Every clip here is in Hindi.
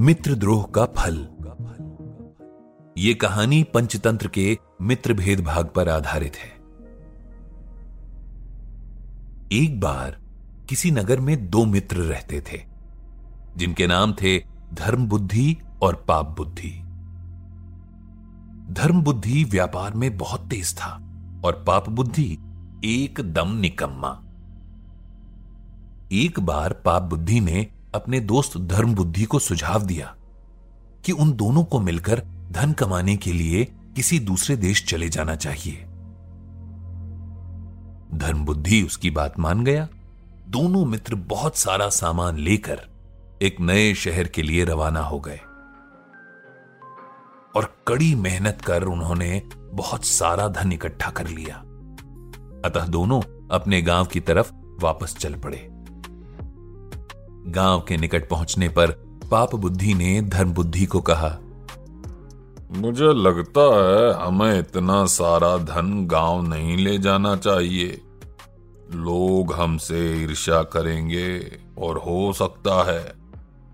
मित्रद्रोह का फल। ये कहानी पंचतंत्र के मित्र भेद भाग पर आधारित है। एक बार किसी नगर में दो मित्र रहते थे, जिनके नाम थे धर्म बुद्धि और पाप बुद्धि धर्म बुद्धि व्यापार में बहुत तेज था और पाप बुद्धि एकदम निकम्मा। एक बार पाप बुद्धि ने अपने दोस्त धर्म बुद्धि को सुझाव दिया कि उन दोनों को मिलकर धन कमाने के लिए किसी दूसरे देश चले जाना चाहिए। धर्म बुद्धि उसकी बात मान गया। दोनों मित्र बहुत सारा सामान लेकर एक नए शहर के लिए रवाना हो गए। और कड़ी मेहनत कर उन्होंने बहुत सारा धन इकट्ठा कर लिया। अतः दोनों अपने गाँव की तरफ़ वापस चल पड़े। गाँव के निकट पहुँचने पर पाप बुद्धि ने धर्म बुद्धि को कहा, मुझे लगता है हमें इतना सारा धन गाँव नहीं ले जाना चाहिए। लोग हमसे ईर्ष्या करेंगे और हो सकता है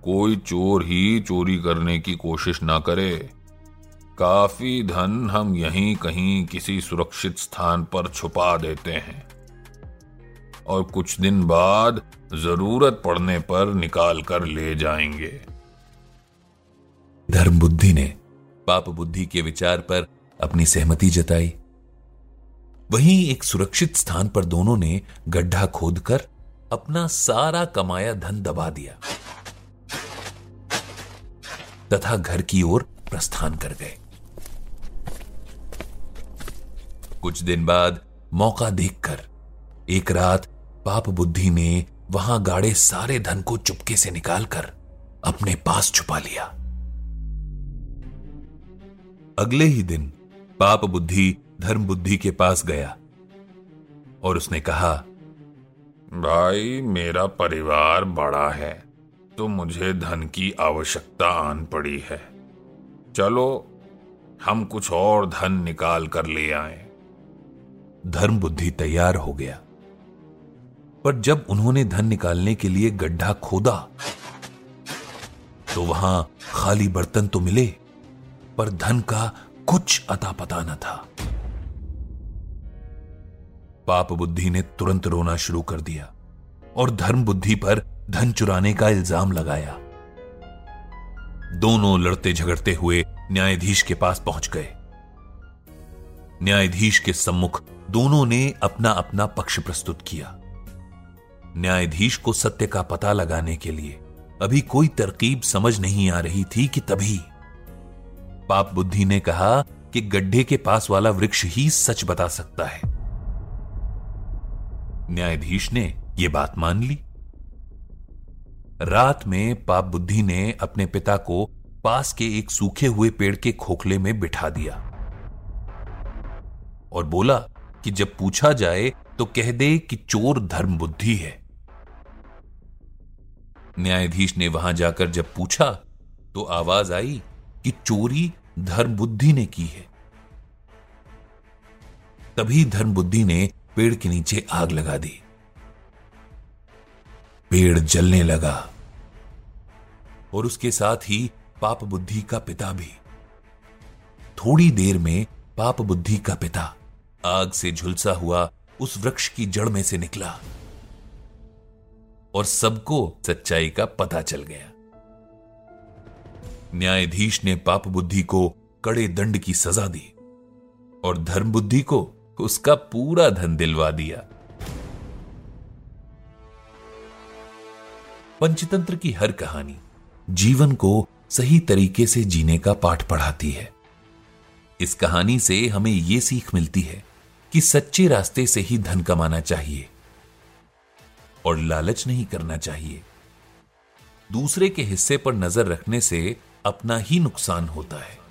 कोई चोर ही चोरी करने की कोशिश ना करे। काफ़ी धन हम यहीं कहीं किसी सुरक्षित स्थान पर छुपा देते हैं। और कुछ दिन बाद ज़रूरत पड़ने पर निकाल कर ले जाएँगे। धर्म बुद्धि ने पाप बुद्धि के विचार पर अपनी सहमति जताई। वहीं एक सुरक्षित स्थान पर दोनों ने गड्ढा खोदकर अपना सारा कमाया धन दबा दिया। तथा घर की ओर प्रस्थान कर गए। कुछ दिन बाद मौका देखकर एक रात पाप बुद्धि ने वहाँ गाड़े सारे धन को चुपके से निकालकर अपने पास छुपा लिया। अगले ही दिन पाप बुद्धि धर्म बुद्धि के पास गया और उसने कहा भाई मेरा परिवार बड़ा है तो मुझे धन की आवश्यकता आन पड़ी है। चलो हम कुछ और धन निकाल कर ले आए। धर्म बुद्धि तैयार हो गया। पर जब उन्होंने धन निकालने के लिए गड्ढा खोदा तो वहाँ खाली बर्तन तो मिले, पर धन का कुछ अता पता न था। पाप बुद्धि ने तुरंत रोना शुरू कर दिया और धर्म बुद्धि पर धन चुराने का इल्ज़ाम लगाया। दोनों लड़ते झगड़ते हुए न्यायाधीश के पास पहुँच गए। न्यायाधीश के सम्मुख दोनों ने अपना अपना पक्ष प्रस्तुत किया। न्यायाधीश को सत्य का पता लगाने के लिए। अभी कोई तरकीब समझ नहीं आ रही थी कि तभी। पाप बुद्धि ने कहा कि गड्ढे के पास वाला वृक्ष ही सच बता सकता है। न्यायाधीश ने यह बात मान ली। रात में पाप बुद्धि ने अपने पिता को पास के एक सूखे हुए पेड़ के खोखले में बिठा दिया। और बोला कि जब पूछा जाए तो कह दे कि चोर धर्म बुद्धि है। न्यायाधीश ने वहाँ जाकर जब पूछा तो आवाज़ आई कि चोरी धर्म बुद्धि ने की है। तभी धर्म बुद्धि ने पेड़ के नीचे आग लगा दी। पेड़ जलने लगा और उसके साथ ही पाप बुद्धि का पिता भी। थोड़ी देर में पाप बुद्धि का पिता आग से झुलसा हुआ उस वृक्ष की जड़ में से निकला। और सबको सच्चाई का पता चल गया। न्यायाधीश ने पाप बुद्धि को कड़े दंड की सजा दी और धर्म बुद्धि को उसका पूरा धन दिलवा दिया। पंचतंत्र की हर कहानी जीवन को सही तरीके से जीने का पाठ पढ़ाती है। इस कहानी से हमें यह सीख मिलती है कि सच्चे रास्ते से ही धन कमाना चाहिए। और लालच नहीं करना चाहिए। दूसरे के हिस्से पर नज़र रखने से अपना ही नुकसान होता है।